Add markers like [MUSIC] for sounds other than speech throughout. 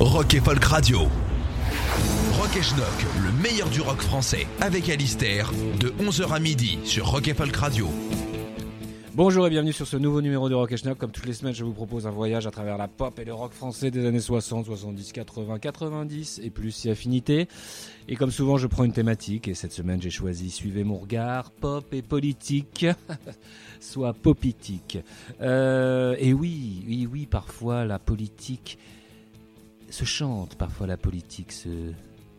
Rock et Folk Radio. Rock et Schnock, le meilleur du rock français, avec Alistair, de 11h à midi sur Rock et Folk Radio. Bonjour et bienvenue sur ce nouveau numéro de Rock et Schnock. Comme toutes les semaines, je vous propose un voyage à travers la pop et le rock français des années 60, 70, 80, 90 et plus si affinité. Et comme souvent, je prends une thématique et cette semaine, j'ai choisi Suivez mon regard, pop et politique, [LAUGHS] soit popitique. Euh, et oui, oui, oui, parfois la politique se chante, parfois la politique se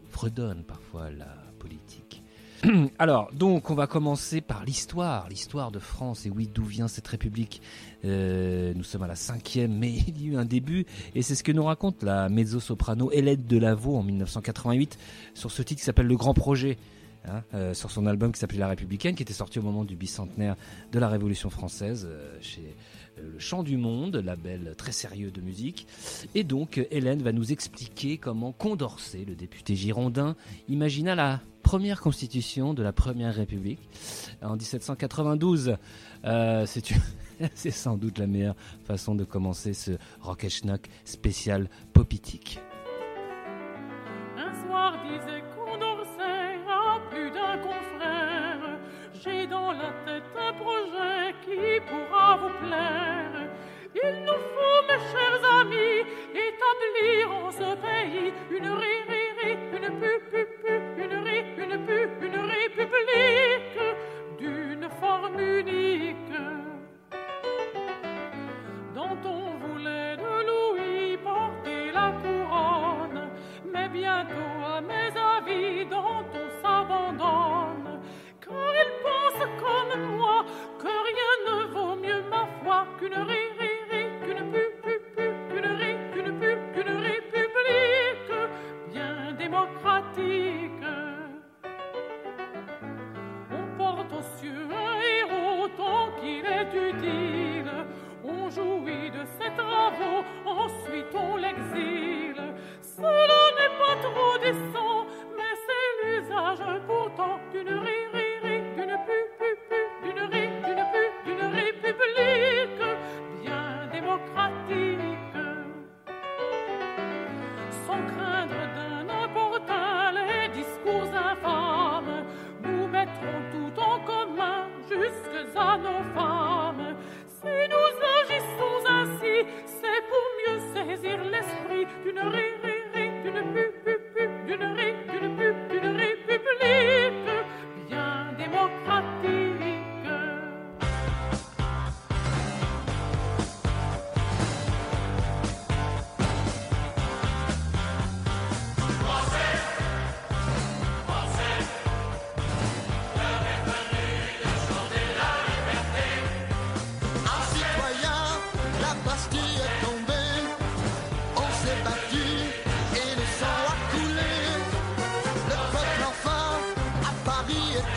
fredonne, parfois la politique. [CLEARS THROAT] Alors, donc, on va commencer par l'histoire, l'histoire de France. Et oui, d'où vient cette République? Euh, Nous sommes à la cinquième, mais [LAUGHS] il y a eu un début. Et c'est ce que nous raconte la mezzo-soprano Hélène Delavaux en 1988 sur ce titre qui s'appelle Le Grand Projet. hein, euh, sur son album qui s'appelait La Républicaine, qui était sorti au moment du bicentenaire de la Révolution française euh, chez le Chant du Monde, label très sérieux de musique. Et donc, Hélène va nous expliquer comment Condorcet, le député girondin, imagina la première constitution de la Première République en 1792. Euh, [LAUGHS] c'est sans doute la meilleure façon de commencer ce Rock et Schnock spécial popitique. Un soir disait Condorcet à plus d'un confrère J'ai dans la tête un projet qui pourra vous plaire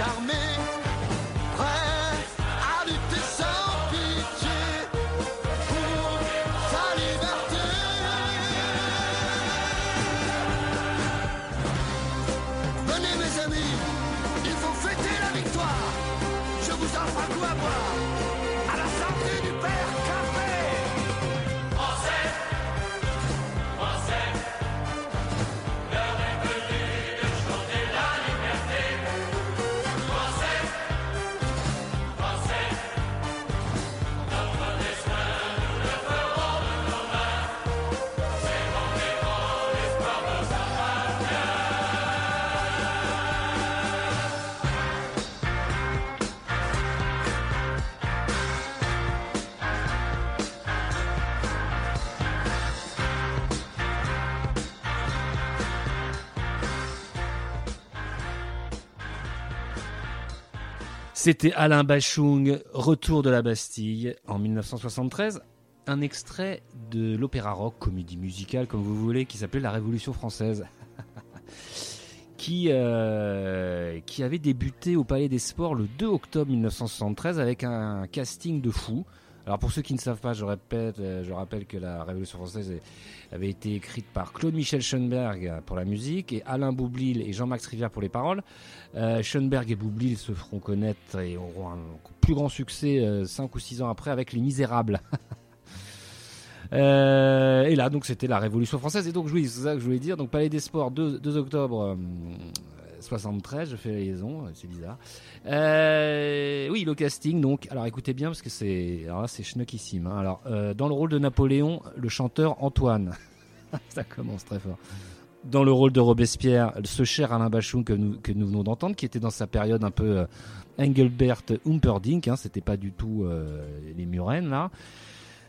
Paris est C'était Alain Bachung, Retour de la Bastille, en 1973. un extrait de l'opéra rock, comédie musicale comme vous voulez, qui s'appelait La Révolution française. [LAUGHS] qui, euh, qui avait débuté au Palais des Sports le 2 octobre 1973 avec un casting de fou. Alors pour ceux qui ne savent pas, je répète, euh, je rappelle que la Révolution française avait été écrite par Claude Michel Schoenberg pour la musique et Alain Boublil et Jean-Max Rivière pour les paroles. Euh, Schoenberg et Boublil se feront connaître et auront un plus grand succès 5 ou 6 ans après avec Les Misérables. [LAUGHS] Euh, et là, donc, c'était la Révolution française. Et donc, oui, c'est ça que je voulais dire. Donc, Palais des Sports, 2, 2 octobre 73, je fais la liaison, c'est bizarre. Euh, oui, le casting, donc, alors écoutez bien, parce que c'est, c'est schnockissime. Hein. Alors, euh, dans le rôle de Napoléon, le chanteur Antoine. [LAUGHS] ça commence très fort. Dans le rôle de Robespierre, ce cher Alain Bachung que nous, que nous venons d'entendre, qui était dans sa période un peu euh, Engelbert Humperdinck, hein, c'était pas du tout les Murennes, là.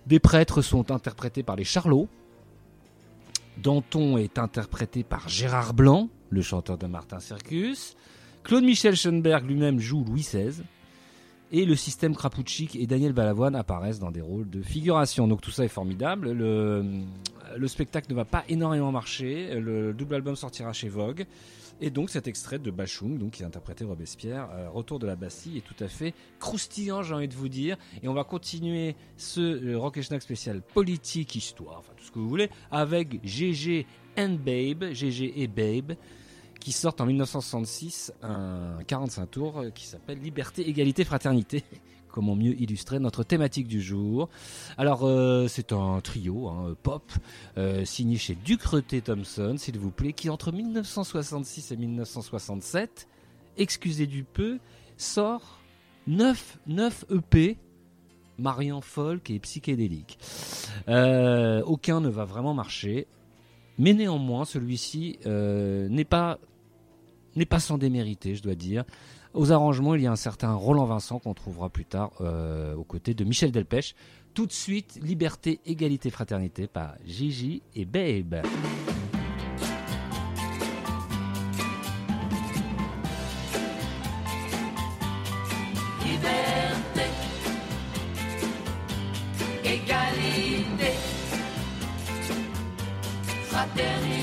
Des prêtres sont interprétés par les Charlots. Danton est interprété par Gérard Blanc, le chanteur de Martin Circus. Claude Michel Schoenberg lui-même joue Louis XVI. Et le système Krapouchik et Daniel Balavoine apparaissent dans des rôles de figuration. Donc tout ça est formidable. Le, le spectacle ne va pas énormément marcher. Le double album sortira chez Vogue. Et donc cet extrait de Bachung, donc qui a interprété Robespierre, euh, Retour de la Bastille, est tout à fait croustillant, j'ai envie de vous dire. Et on va continuer ce euh, Rock et Schnack spécial politique, histoire, enfin tout ce que vous voulez, avec GG and Babe, GG et Babe, qui sortent en 1966 un 45 tours euh, qui s'appelle Liberté, Égalité, Fraternité. [LAUGHS] Comment mieux illustrer notre thématique du jour Alors, euh, c'est un trio hein, pop euh, signé chez Ducreté Thompson, s'il vous plaît, qui entre 1966 et 1967, excusez du peu, sort 9, 9 EP mariant folk et psychédélique. Euh, aucun ne va vraiment marcher, mais néanmoins, celui-ci n'est pas n'est pas sans démériter, je dois dire. Aux arrangements, il y a un certain Roland Vincent qu'on trouvera plus tard euh, aux côtés de Michel Delpech. Tout de suite, Liberté, Égalité, Fraternité par Gigi et Babe. Égalité, fraternité.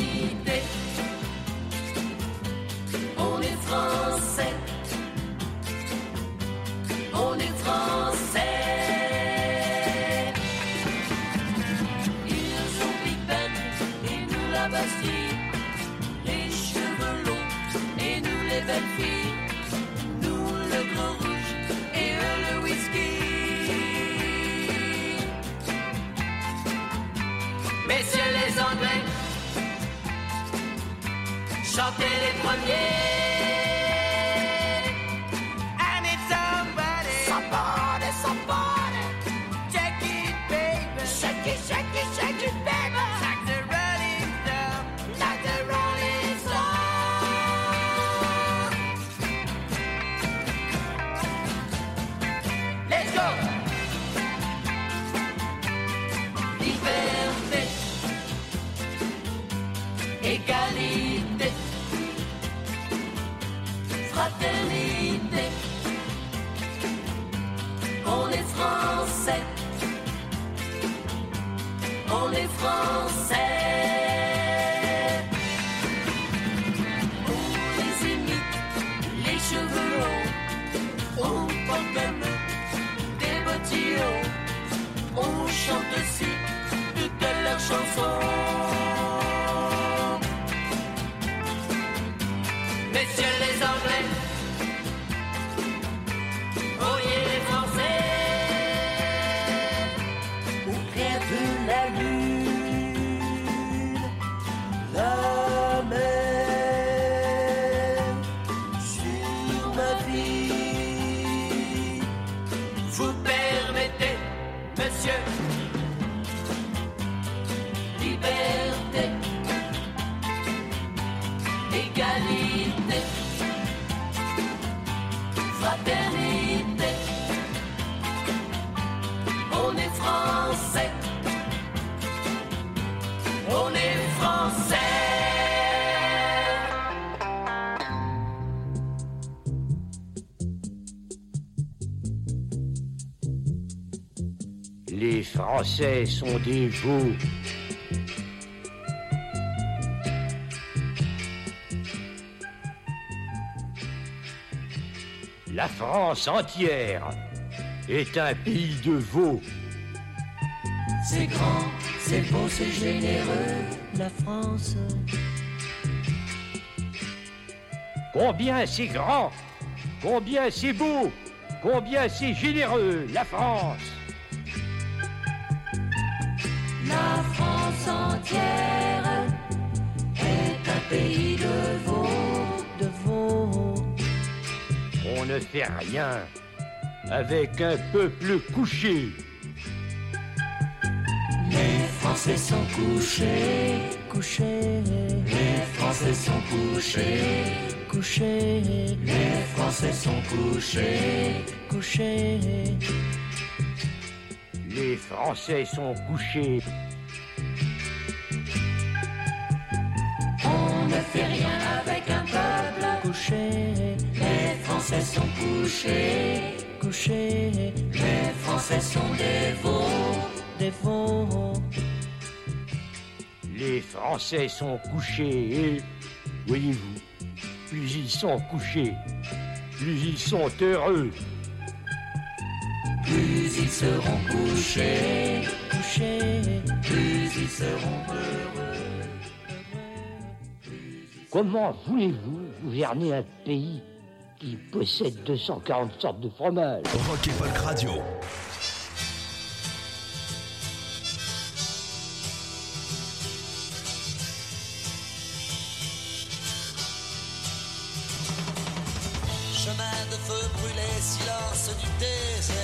Nous Français sont des veaux. La France entière est un pays de veaux. C'est grand, c'est beau, c'est généreux, la France. Combien c'est grand, combien c'est beau, combien c'est généreux, la France. Est un pays de veaux, de veaux. On ne fait rien avec un peuple couché. Les Français sont couchés, couchés. Les Français sont couchés, couchés. Les Français sont couchés, couchés. Les Français sont couchés. Les Français sont couchés, couchés. Les Français sont des veaux, des veaux. Les Français sont couchés et, voyez-vous, plus ils sont couchés, plus ils sont heureux. Plus ils seront couchés, couchés. Plus ils seront heureux. Comment voulez-vous gouverner un pays qui possède 240 sortes de fromages? Rock et Folk Radio. Chemin de feu brûlé, silence du désert.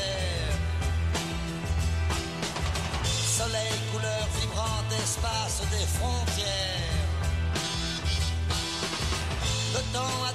Soleil, couleur vibrante, espace des frontières. Le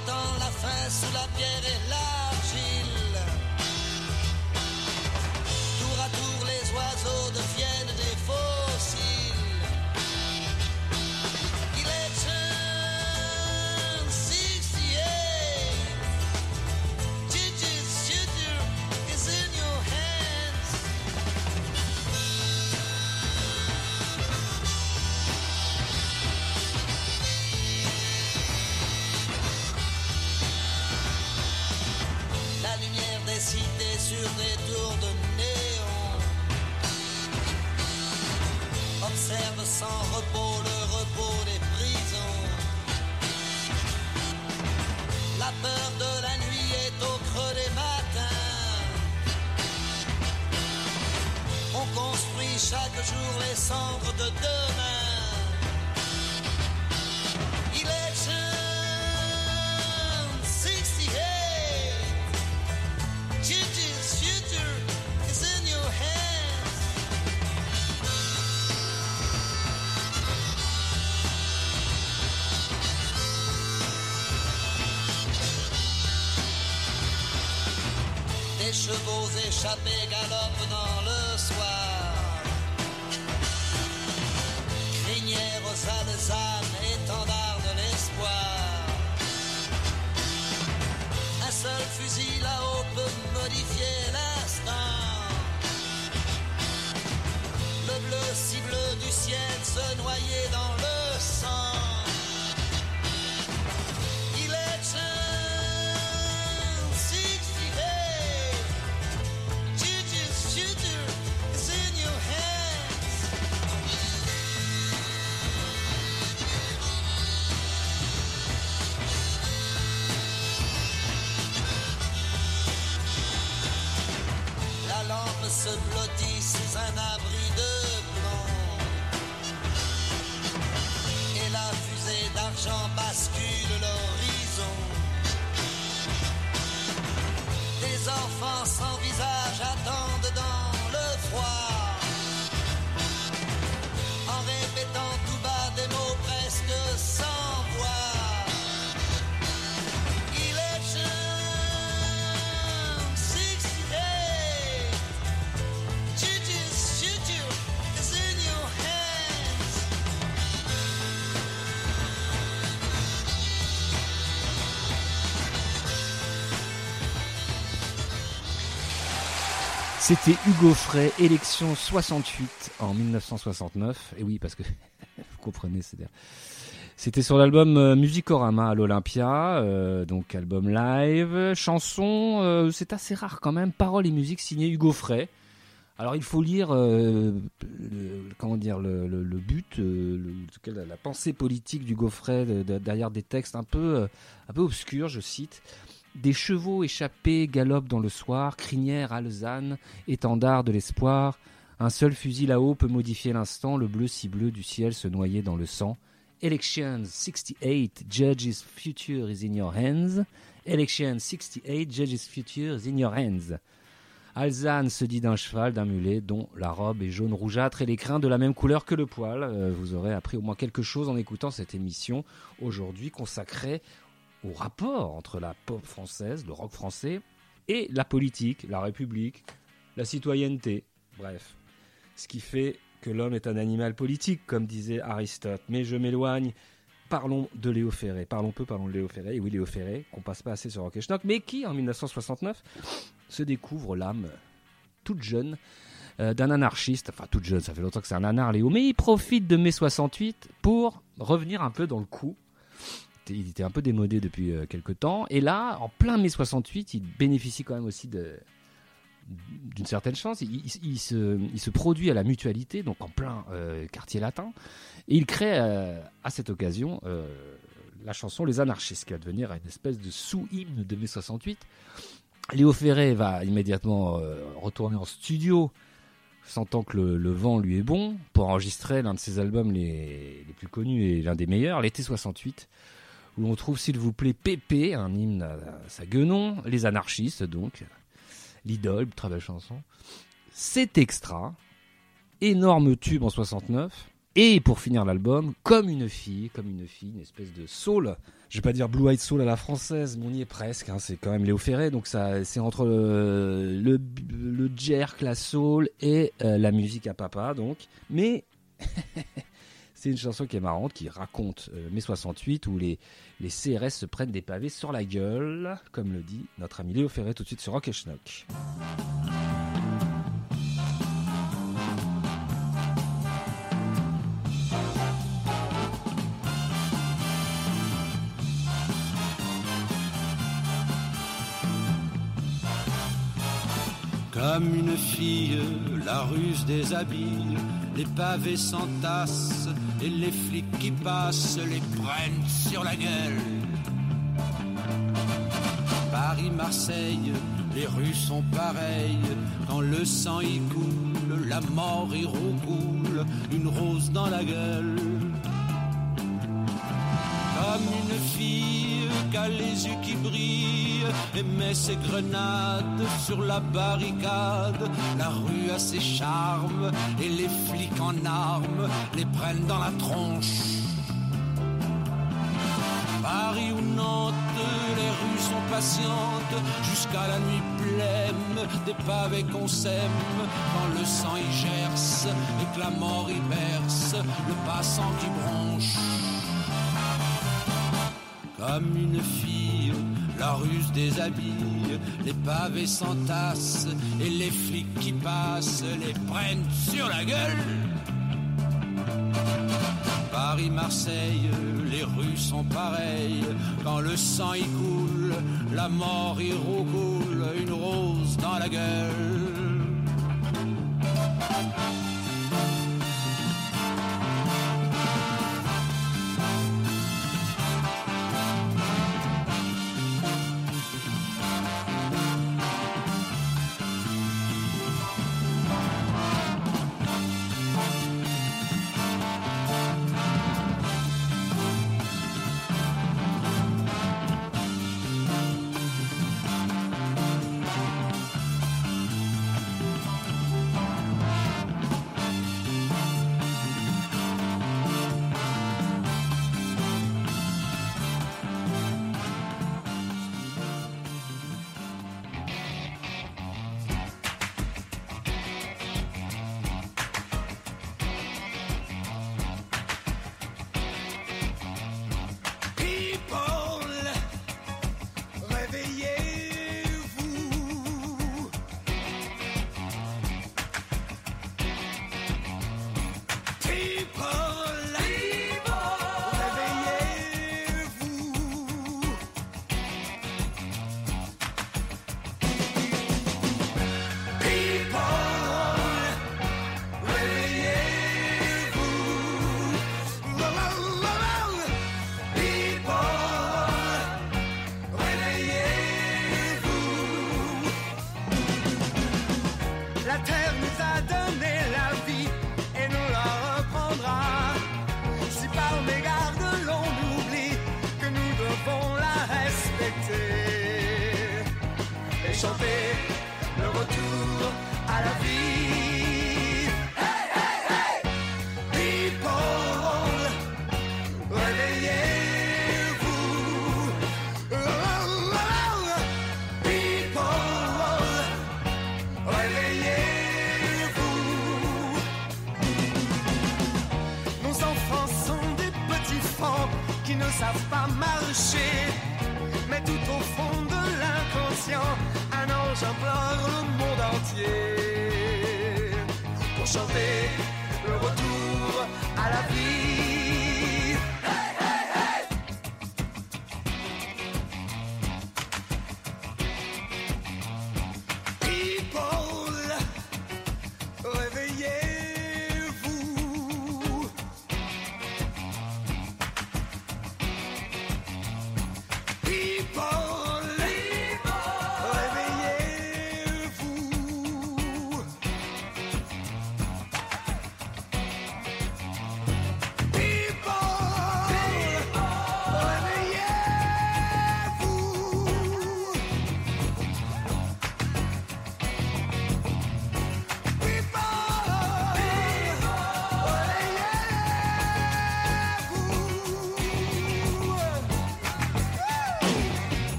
chaque jour les cendres de demain Election 68 Gigi's future is in your hands. Des chevaux échappés galopent C'était Hugo Frey, élection 68 en 1969. Et oui, parce que [LAUGHS] vous comprenez, c'est c'était sur l'album euh, Musicorama à l'Olympia, euh, donc album live, chanson, euh, c'est assez rare quand même, paroles et musique signées Hugo Frey. Alors il faut lire, le- comment dire, le, but, la, pensée politique d'Hugo Frey de- de- derrière des textes un peu, un peu obscurs, je cite. Des chevaux échappés galopent dans le soir, crinière, alezane, étendard de l'espoir. Un seul fusil là-haut peut modifier l'instant, le bleu si bleu du ciel se noyer dans le sang. Elections 68, judges future is in your hands. Elections 68, judges future is in your hands. Alzane se dit d'un cheval, d'un mulet, dont la robe est jaune rougeâtre et les crins de la même couleur que le poil. Euh, vous aurez appris au moins quelque chose en écoutant cette émission aujourd'hui consacrée au rapport entre la pop française, le rock français, et la politique, la République, la citoyenneté. Bref, ce qui fait que l'homme est un animal politique, comme disait Aristote. Mais je m'éloigne. Parlons de Léo Ferré. Parlons peu, parlons de Léo Ferré. Et oui, Léo Ferré, qu'on passe pas assez sur Rock et Schnock, mais qui, en 1969, se découvre l'âme toute jeune euh, d'un anarchiste. Enfin, toute jeune, ça fait longtemps que c'est un anard, Léo. Mais il profite de mai 68 pour revenir un peu dans le coup. Il était un peu démodé depuis euh, quelques temps. Et là, en plein mai 68, il bénéficie quand même aussi d'une certaine chance. Il, se, produit à la mutualité, donc en plein euh, quartier latin, et il crée euh, à cette occasion la chanson Les Anarchistes, qui va devenir une espèce de sous-hymne de mai 68. Léo Ferré va immédiatement retourner en studio, sentant que le, vent lui est bon, pour enregistrer l'un de ses albums les, les plus connus et l'un des meilleurs, l'été 68, où on trouve, s'il vous plaît, Pépé, un hymne à, sa guenon, Les Anarchistes, donc, l'idole, très belle chanson. C'est extra, énorme tube en 69, et pour finir l'album, comme une fille, comme une fille, une espèce de soul. Je vais pas dire Blue Eyed Soul à la française, mais on y est presque. hein, c'est quand même Léo Ferré, donc ça, c'est entre le jerk, la soul et euh, la musique à papa, donc. Mais [LAUGHS] c'est une chanson qui est marrante, qui raconte euh, mai 68 où les, CRS se prennent des pavés sur la gueule, comme le dit notre ami Léo Ferré tout de suite sur Rock et Schnock. Comme une fille, la ruse déshabille, les pavés s'entassent et les flics qui passent les prennent sur la gueule. Paris, Marseille, les rues sont pareilles. Quand le sang y coule, la mort y roucoule, une rose dans la gueule. Comme une fille a les yeux qui brillent et met ses grenades sur la barricade. La rue a ses charmes et les flics en armes les prennent dans la tronche. Paris ou Nantes, les rues sont patientes jusqu'à la nuit pleine des pavés qu'on sème quand le sang y gerce et que la mort y berce le passant qui bronche. Comme une fille, la ruse déshabille, les pavés s'entassent et les flics qui passent les prennent sur la gueule. Paris, Marseille, les rues sont pareilles. Quand le sang y coule, la mort y roucoule, une rose dans la gueule.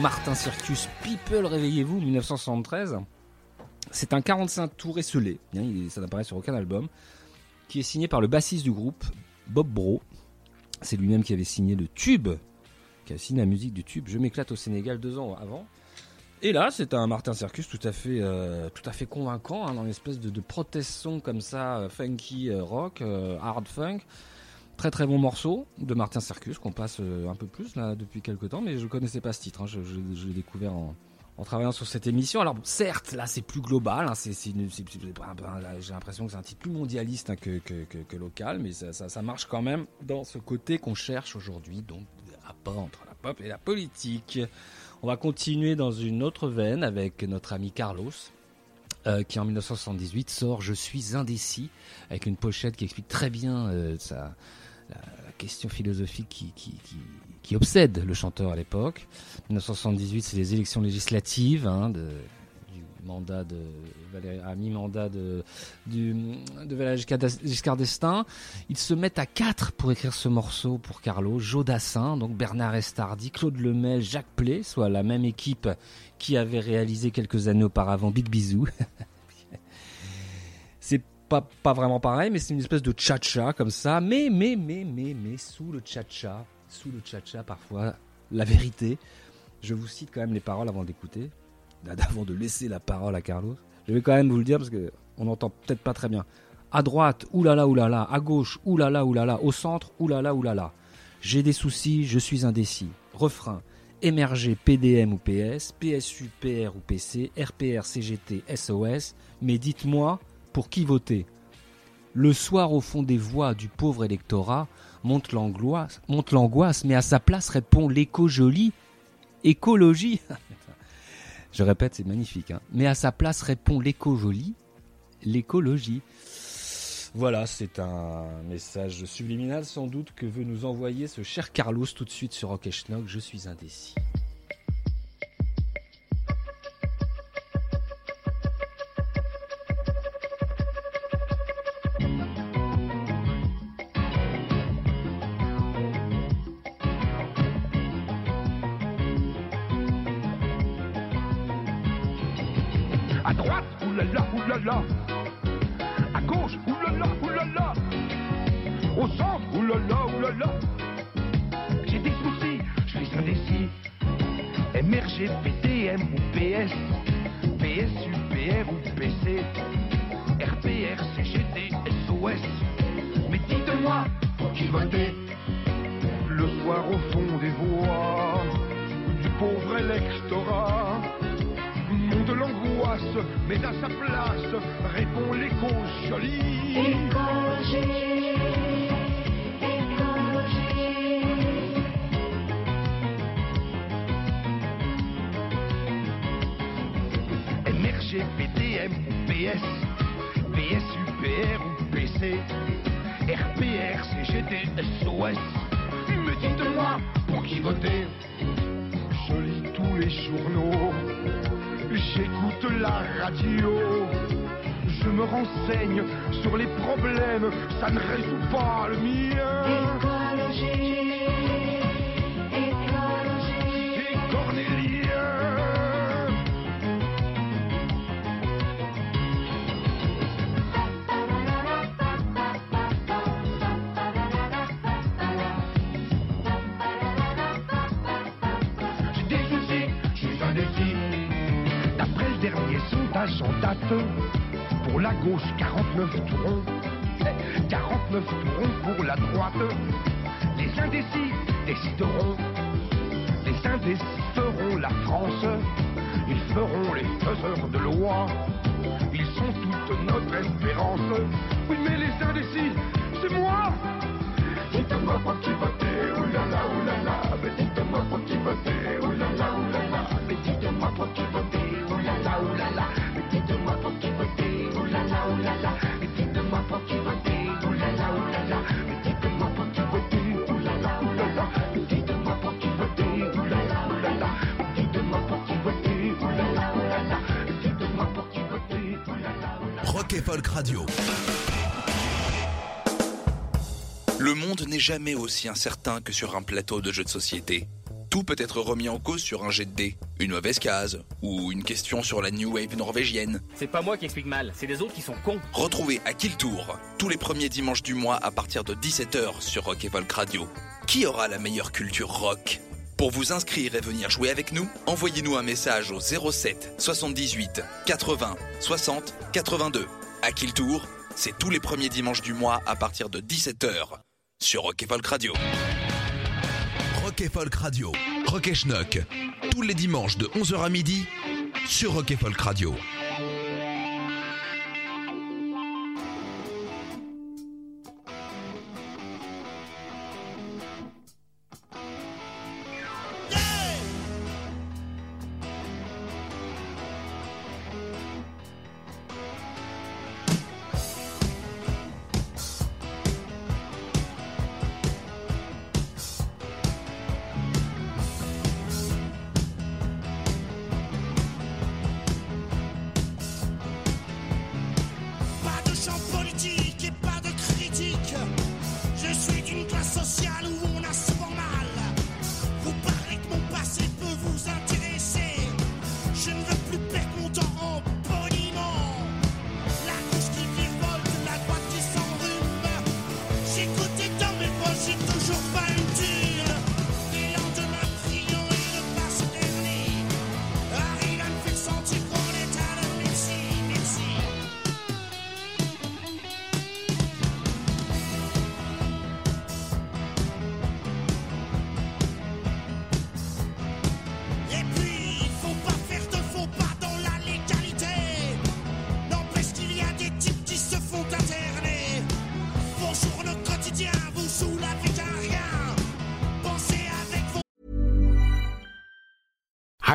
Martin Circus, People Réveillez-vous, 1973. C'est un 45 tours esselé, ça n'apparaît sur aucun album, qui est signé par le bassiste du groupe, Bob Bro. C'est lui-même qui avait signé le tube, qui a signé la musique du tube Je m'éclate au Sénégal deux ans avant. Et là, c'est un Martin Circus tout à fait, euh, tout à fait convaincant, hein, dans une espèce de, de protest-son comme ça, euh, funky euh, rock, hard funk. Très très bon morceau de Martin Circus qu'on passe euh, un peu plus là depuis quelques temps, mais je connaissais pas ce titre. hein, je l'ai découvert en, travaillant sur cette émission. Alors certes, là c'est plus global, hein, c'est, j'ai l'impression que c'est un titre plus mondialiste hein, que, local, mais ça, ça, marche quand même dans ce côté qu'on cherche aujourd'hui, donc des rapports entre la pop et la politique. On va continuer dans une autre veine avec notre ami Carlos. euh, qui en 1978 sort Je suis indécis avec une pochette qui explique très bien euh, sa, la, question philosophique qui, obsède le chanteur à l'époque. 1978, c'est les élections législatives hein, du mandat à mi-mandat de, Valéry Giscard d'Es- Giscard d'Estaing. Ils se mettent à quatre pour écrire ce morceau pour Carlo. Joe Dassin, donc Bernard Estardi, Claude Lemel, Jacques Play, soit la même équipe qui avait réalisé quelques années auparavant Big Bisou. [LAUGHS] pas, vraiment pareil, mais c'est une espèce de cha-cha comme ça. Mais, mais, mais, mais, mais, sous le cha-cha, sous le cha-cha, parfois, la vérité. Je vous cite quand même les paroles avant d'écouter, avant de laisser la parole à Carlos. Je vais quand même vous le dire parce que on n'entend peut-être pas très bien. À droite, oulala, oulala. À gauche, oulala, oulala. Au centre, oulala, oulala. J'ai des soucis, je suis indécis. Refrain. Émerger PDM ou PS, PSU, PR ou PC, RPR, CGT, SOS. Mais dites-moi, pour qui voter Le soir au fond des voix du pauvre électorat, monte l'angoisse, mais à sa place répond l'écho joli, écologie. [LAUGHS] Je répète, c'est magnifique. hein. Mais à sa place répond l'écho joli, l'écologie. Voilà, c'est un message subliminal sans doute que veut nous envoyer ce cher Carlos tout de suite sur Rock. Je suis indécis. SOS. Mais dites-moi, pour qui voter? Je lis tous les journaux, j'écoute la radio, je me renseigne sur les problèmes, ça ne résout pas le mien. Écologie, pour la gauche 49 tourons, 49 tourons pour la droite. Les indécis décideront, les indécis feront la France, ils feront les faiseurs de loi, ils sont toute notre espérance. Oui mais les indécis, c'est moi. Dites-moi pour qui voter, oulala, oulala, mais dites-moi pour qui voter, oulala, oulala, mais dites-moi pour qui voter. Rock et Folk Radio. Le monde n'est jamais aussi incertain que sur un plateau de jeux de société. Tout peut être remis en cause sur un jet de dés, une mauvaise case, ou une question sur la New Wave norvégienne. C'est pas moi qui explique mal, c'est les autres qui sont cons. Retrouvez à Kill Tour, tous les premiers dimanches du mois à partir de 17h sur Rock et Folk Radio. Qui aura la meilleure culture rock? Pour vous inscrire et venir jouer avec nous, envoyez-nous un message au 07 78 80 60 82. À Kill Tour, c'est tous les premiers dimanches du mois à partir de 17h sur Rock et Folk Radio. Rock et Folk Radio, Rock et Schnock, tous les dimanches de 11h à midi sur Rock et Folk Radio.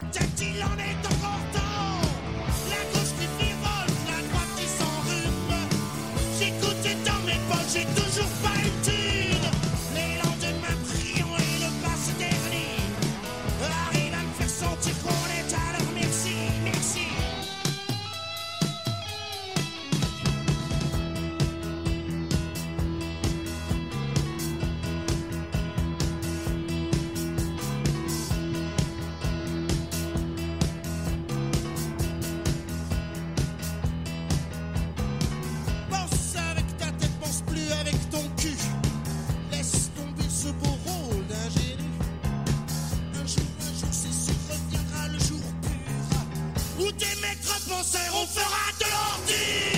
Il on fera de l'ordure.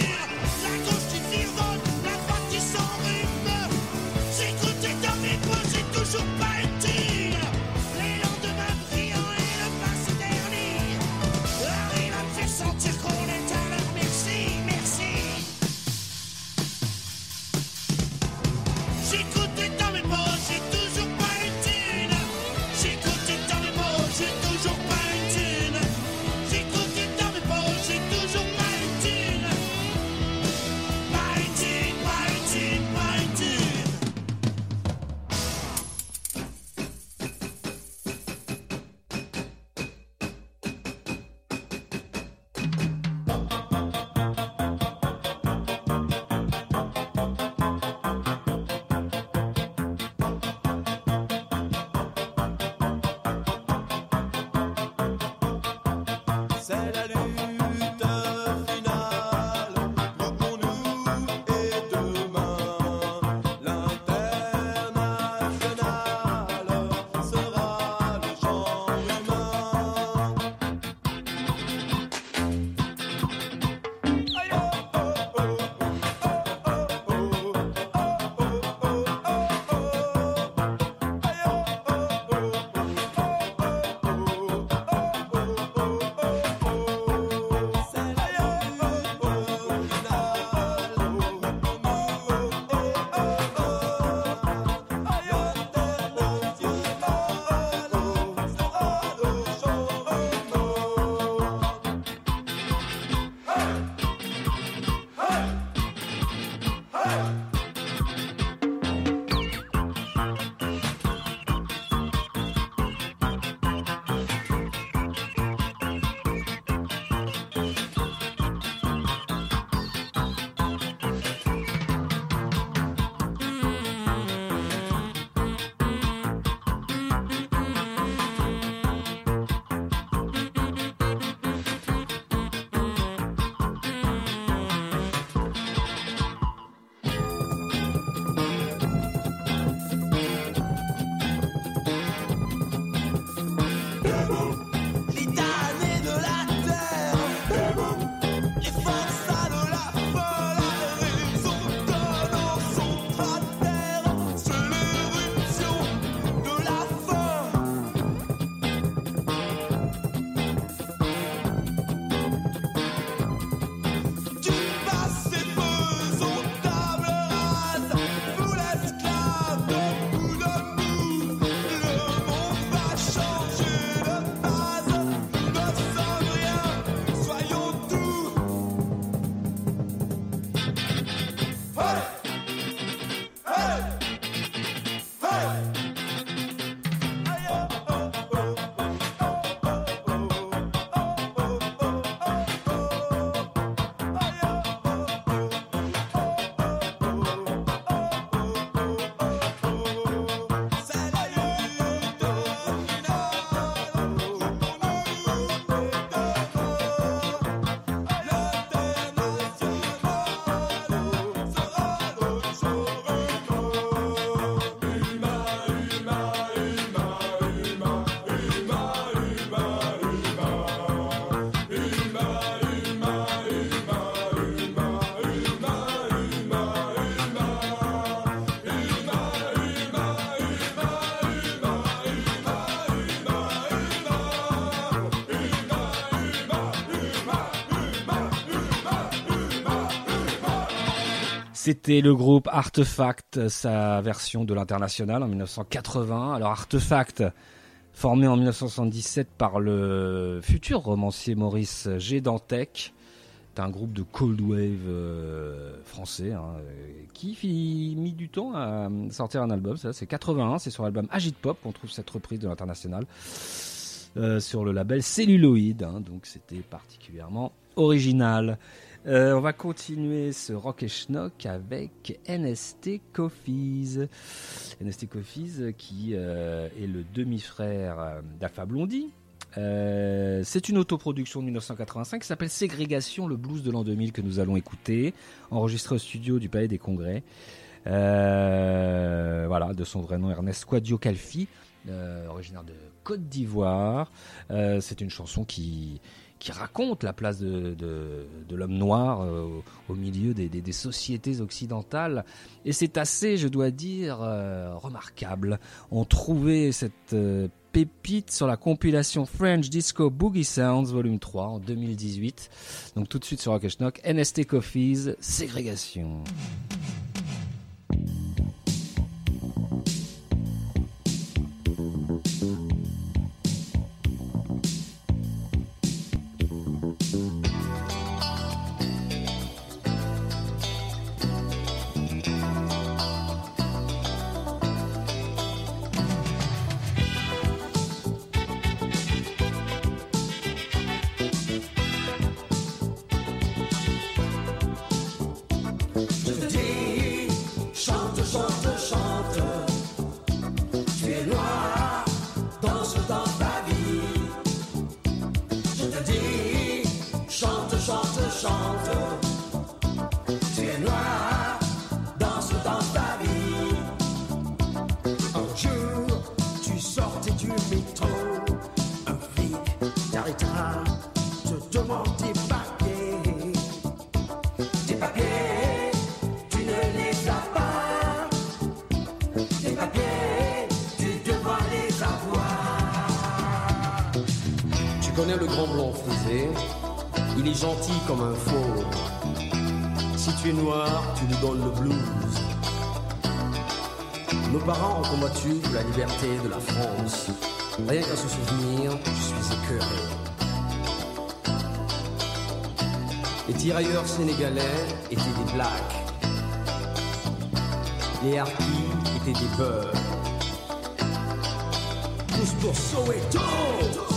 C'était le groupe Artefact, sa version de l'international en 1980. Alors Artefact, formé en 1977 par le futur romancier Maurice G. Dantec, un groupe de cold wave euh, français hein, qui fit mis du temps à sortir un album. C'est 81, c'est sur l'album Agit Pop qu'on trouve cette reprise de l'international euh, sur le label Celluloid. hein, donc c'était particulièrement original. Euh, on va continuer ce rock et schnock avec NST Coffees. NST Coffees qui euh, est le demi-frère euh, d'Alpha Blondie. C'est une autoproduction de 1985 qui s'appelle Ségrégation, le blues de l'an 2000 que nous allons écouter, enregistré au studio du Palais des Congrès. Voilà, de son vrai nom Ernest Quadio Calfi, originaire de Côte d'Ivoire. C'est une chanson qui qui raconte la place de, de, l'homme noir euh, au, milieu des, sociétés occidentales. Et c'est assez, je dois dire, euh, remarquable. On trouvait cette euh, pépite sur la compilation French Disco Boogie Sounds Volume 3 en 2018. Donc tout de suite sur Rock Schnock, NST Coffees, Ségrégation. Donnes le blues. Nos parents ont combattu pour la liberté de la France. Rien qu'à se souvenir, je suis écœuré. Les tirailleurs sénégalais étaient des blacks. Les harkis étaient des beurs. Tous pour Soweto.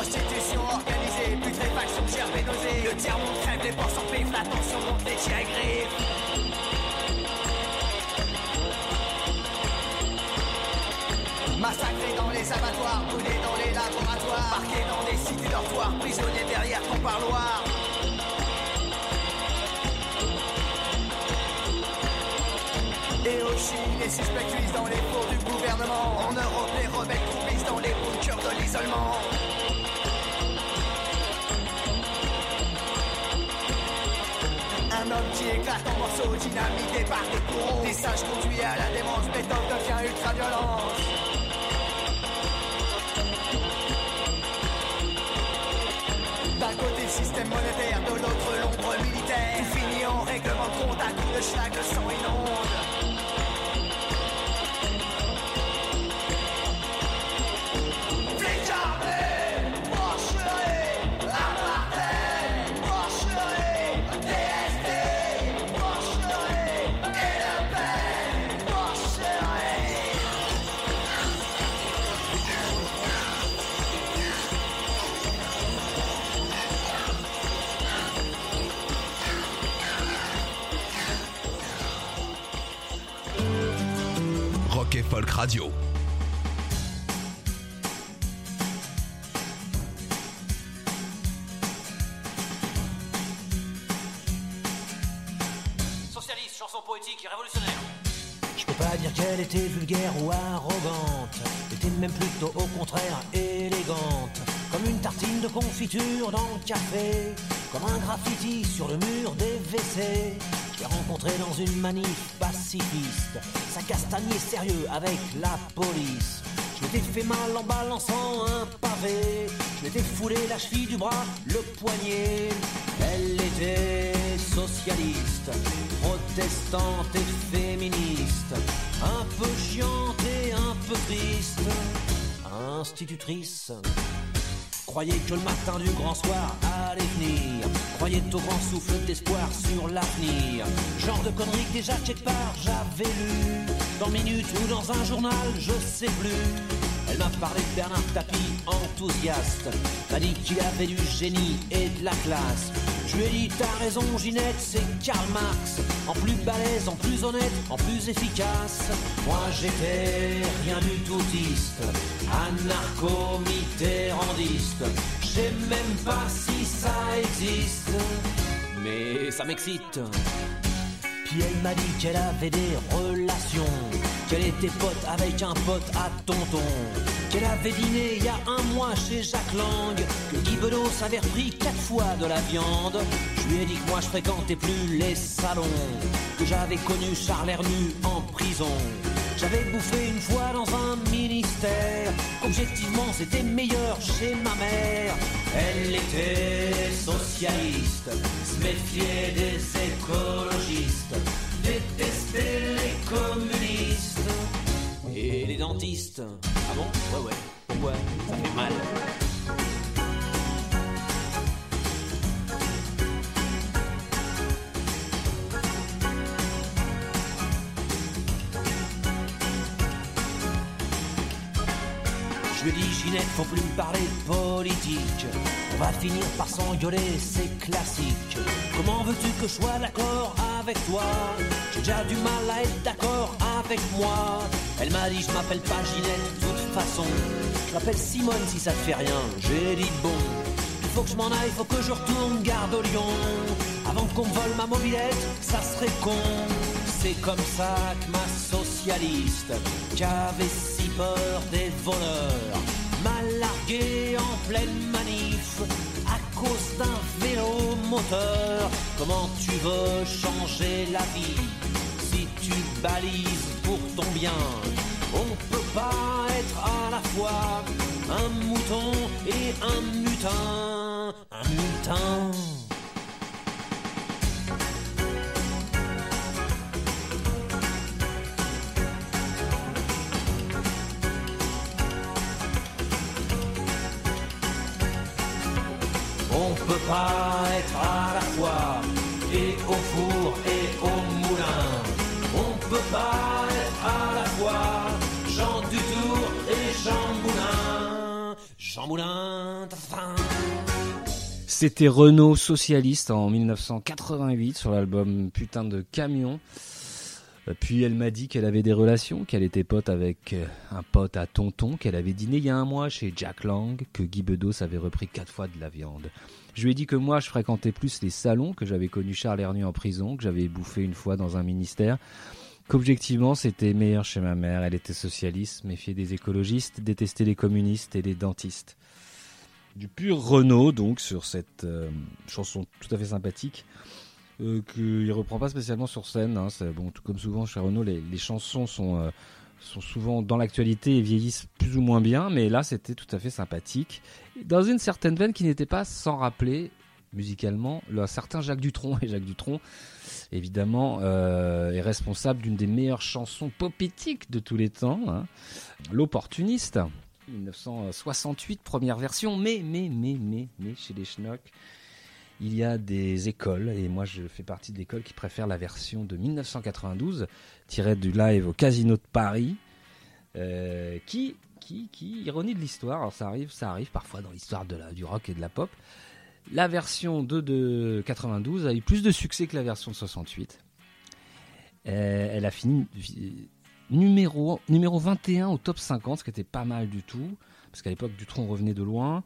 Prostitution organisée, putréfaction, gerbe. Le tiers-monde crève, les porcs s'empivent, la tension monte, les chiens griffent. Massacrés dans les abattoirs, brûlés dans les laboratoires, parqués dans des cités dortoirs, prisonniers derrière ton parloir. Et au Chili, les suspects cuisent dans les fours du gouvernement. En Europe, les rebelles croupissent dans les bunkers de l'isolement. Qui éclate en morceaux, dynamité par des courants. Des sages conduits à la démence, méthode devient ultra-violence. D'un côté le système monétaire, de l'autre l'ombre militaire. Tout finit en règlement de compte à coups de schlag, le sang inonde. Folk Radio. Socialiste, chanson poétique et révolutionnaire. Je peux pas dire qu'elle était vulgaire ou arrogante. Elle était même plutôt au contraire élégante. Comme une tartine de confiture dans le café. Comme un graffiti sur le mur des WC. Rencontré dans une manif pacifiste. Sa castagne est sérieux avec la police. Je m'étais fait mal en balançant un pavé. Je m'étais foulé la cheville du bras, le poignet. Elle était socialiste, protestante et féministe. Un peu chiante et un peu triste. Institutrice. Croyez que le matin du grand soir allait venir. Croyez au grand souffle d'espoir sur l'avenir. Genre de conneries que déjà quelque part j'avais lu. Dans Minute ou dans un journal, je sais plus. Elle m'a parlé de Bernard Tapie, enthousiaste. M'a dit qu'il avait du génie et de la classe. Je lui ai dit, t'as raison, Ginette, c'est Karl Marx. En plus balèze, en plus honnête, en plus efficace. Moi j'étais rien du toutiste, anarcho-mitterrandiste. Je sais même pas si ça existe, mais ça m'excite. Puis elle m'a dit qu'elle avait des relations, qu'elle était pote avec un pote à tonton, qu'elle avait dîné il y a un mois chez Jacques Lang, que Guy Bedos avait repris quatre fois de la viande. Je lui ai dit que moi je fréquentais plus les salons, que j'avais connu Charles Hernu en prison. J'avais bouffé une fois dans un ministère, objectivement c'était meilleur chez ma mère. Elle était socialiste, se méfiait des écologistes, détestait les communistes et les dentistes. Ah bon? Ouais ouais, pourquoi? Ça fait mal. Je lui dit, Ginette, faut plus me parler politique. On va finir par s'engueuler, c'est classique. Comment veux-tu que je sois d'accord avec toi? J'ai déjà du mal à être d'accord avec moi. Elle m'a dit, je m'appelle pas Ginette, de toute façon. Je m'appelle Simone si ça te fait rien. J'ai dit, bon, il faut que je m'en aille, faut que je retourne garde au lion. Avant qu'on me vole ma mobilette, ça serait con. C'est comme ça que ma socialiste, qui avait si des voleurs, m'a largué en pleine manif à cause d'un vélo moteur. Comment tu veux changer la vie si tu balises pour ton bien? On peut pas être à la fois un mouton et un mutin, un mutin. Être à la fois et au four et au moulin. On peut pas être à la fois Jean Dutour et Jean Moulin. Jean Moulin. C'était Renault Socialiste en 1988 sur l'album Putain de camion. Euh, Puis elle m'a dit qu'elle avait des relations, qu'elle était pote avec euh, un pote à Tonton, qu'elle avait dîné il y a un mois chez Jack Lang, que Guy Bedos avait repris quatre fois de la viande. Je lui ai dit que moi je fréquentais plus les salons, que j'avais connu Charles Hernu en prison, que j'avais bouffé une fois dans un ministère, qu'objectivement c'était meilleur chez ma mère. Elle était socialiste, méfiait des écologistes, détestait les communistes et les dentistes. Du pur Renault donc sur cette euh, chanson tout à fait sympathique euh, qu'il reprend pas spécialement sur scène. Hein. Bon, tout comme souvent chez Renault, les, les chansons sont, euh, sont souvent dans l'actualité et vieillissent plus ou moins bien, mais là c'était tout à fait sympathique. Dans une certaine veine qui n'était pas sans rappeler musicalement le, un certain Jacques Dutronc. Et Jacques Dutronc, évidemment, euh, est responsable d'une des meilleures chansons poétiques de tous les temps, hein. L'opportuniste. 1968, première version, mais, mais, mais, mais, mais, chez les Schnocks, il y a des écoles, et moi je fais partie de l'école qui préfère la version de 1992, tirée du live au Casino de Paris, euh, qui, qui, qui, ironie de l'histoire, ça arrive, ça arrive parfois dans l'histoire du rock et de la pop, la version de, de 92 a eu plus de succès que la version de 68. Euh, elle a fini numéro, numéro 21 au top 50, ce qui était pas mal du tout, parce qu'à l'époque Dutron revenait de loin.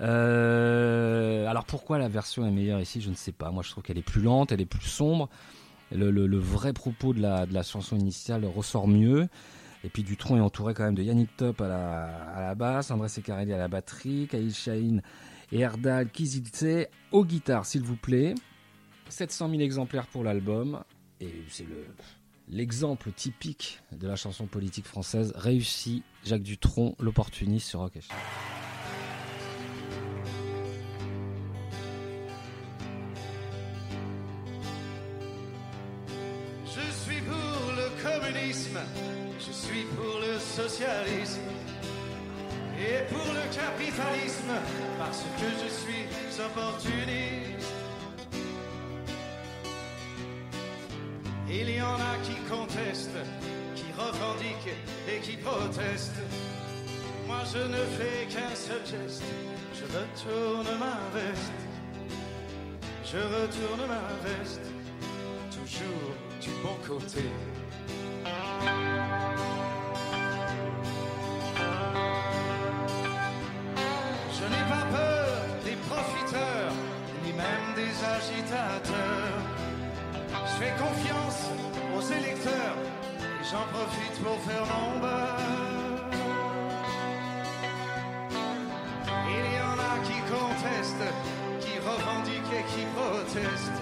Euh, alors pourquoi la version est meilleure ici, je ne sais pas. Moi je trouve qu'elle est plus lente, elle est plus sombre. Le, vrai propos de la, de la chanson initiale ressort mieux. Et puis Dutron est entouré quand même de Yannick Top à la, à la basse, André Secarelli à la batterie, Khalil Shahin et Erdal Kiziltse aux guitares, s'il vous plaît. 700 000 exemplaires pour l'album. Et c'est le, l'exemple typique de la chanson politique française réussi. Jacques Dutronc, l'opportuniste sur Rock je suis pour le socialisme et pour le capitalisme parce que je suis opportuniste. Il y en a qui contestent, qui revendiquent et qui protestent. Moi je ne fais qu'un seul geste, je retourne ma veste. Je retourne ma veste toujours du bon côté. Je n'ai pas peur des profiteurs, ni même des agitateurs. Je fais confiance aux électeurs et j'en profite pour faire mon beurre. Il y en a qui contestent, qui revendiquent et qui protestent.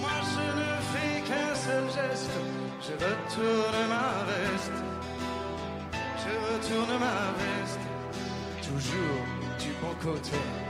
Moi je ne fais qu'un seul geste, je retourne ma veste. Je retourne ma veste, toujours du bon côté.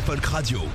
Folk Radio.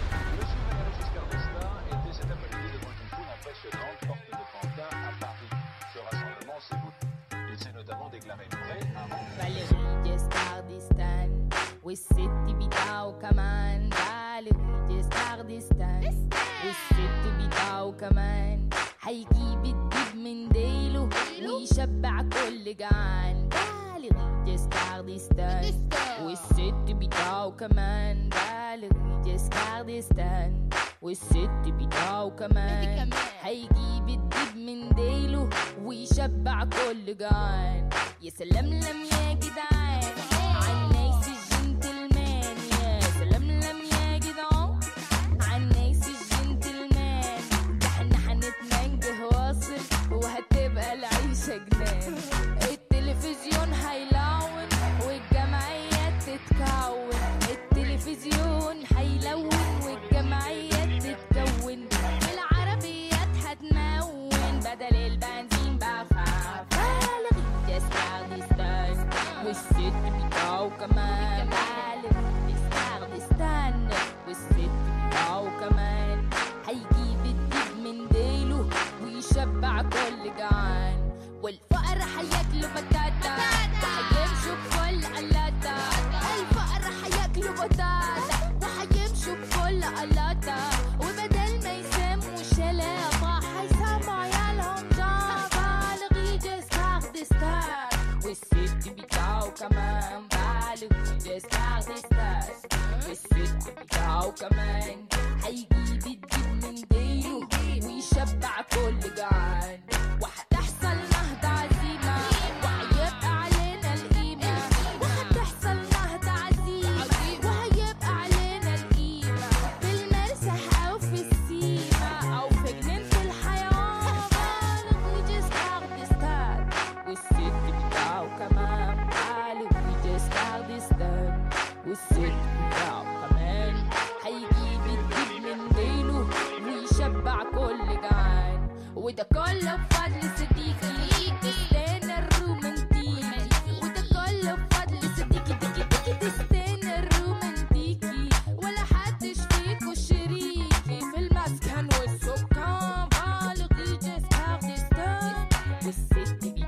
necessity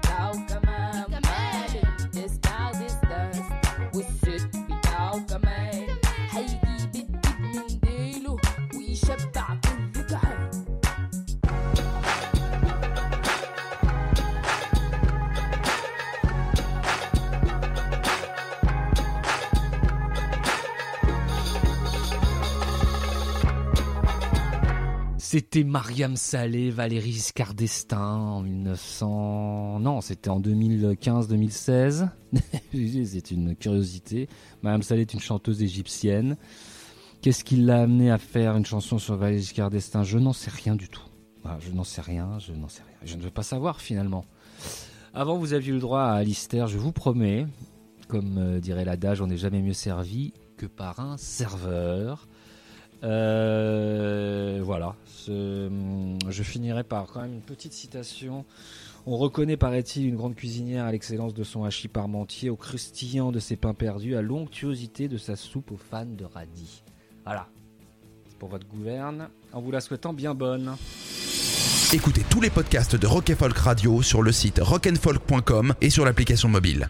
C'était Mariam Saleh, Valérie Giscard d'Estaing en 1900. Non, c'était en 2015-2016. [LAUGHS] C'est une curiosité. Mariam Saleh est une chanteuse égyptienne. Qu'est-ce qui l'a amené à faire une chanson sur Valérie Giscard d'Estaing Je n'en sais rien du tout. Voilà, je n'en sais rien, je n'en sais rien. Je ne veux pas savoir finalement. Avant, vous aviez le droit à Alistair, je vous promets. Comme euh, dirait l'adage, on n'est jamais mieux servi que par un serveur. Euh, voilà. Ce- je finirai par quand même une petite citation. On reconnaît, paraît-il, une grande cuisinière à l'excellence de son hachis parmentier, au croustillant de ses pains perdus, à l'onctuosité de sa soupe aux fans de radis. Voilà. C'est pour votre gouverne, en vous la souhaitant bien bonne. Écoutez tous les podcasts de Rock Folk Radio sur le site rockandfolk.com et sur l'application mobile.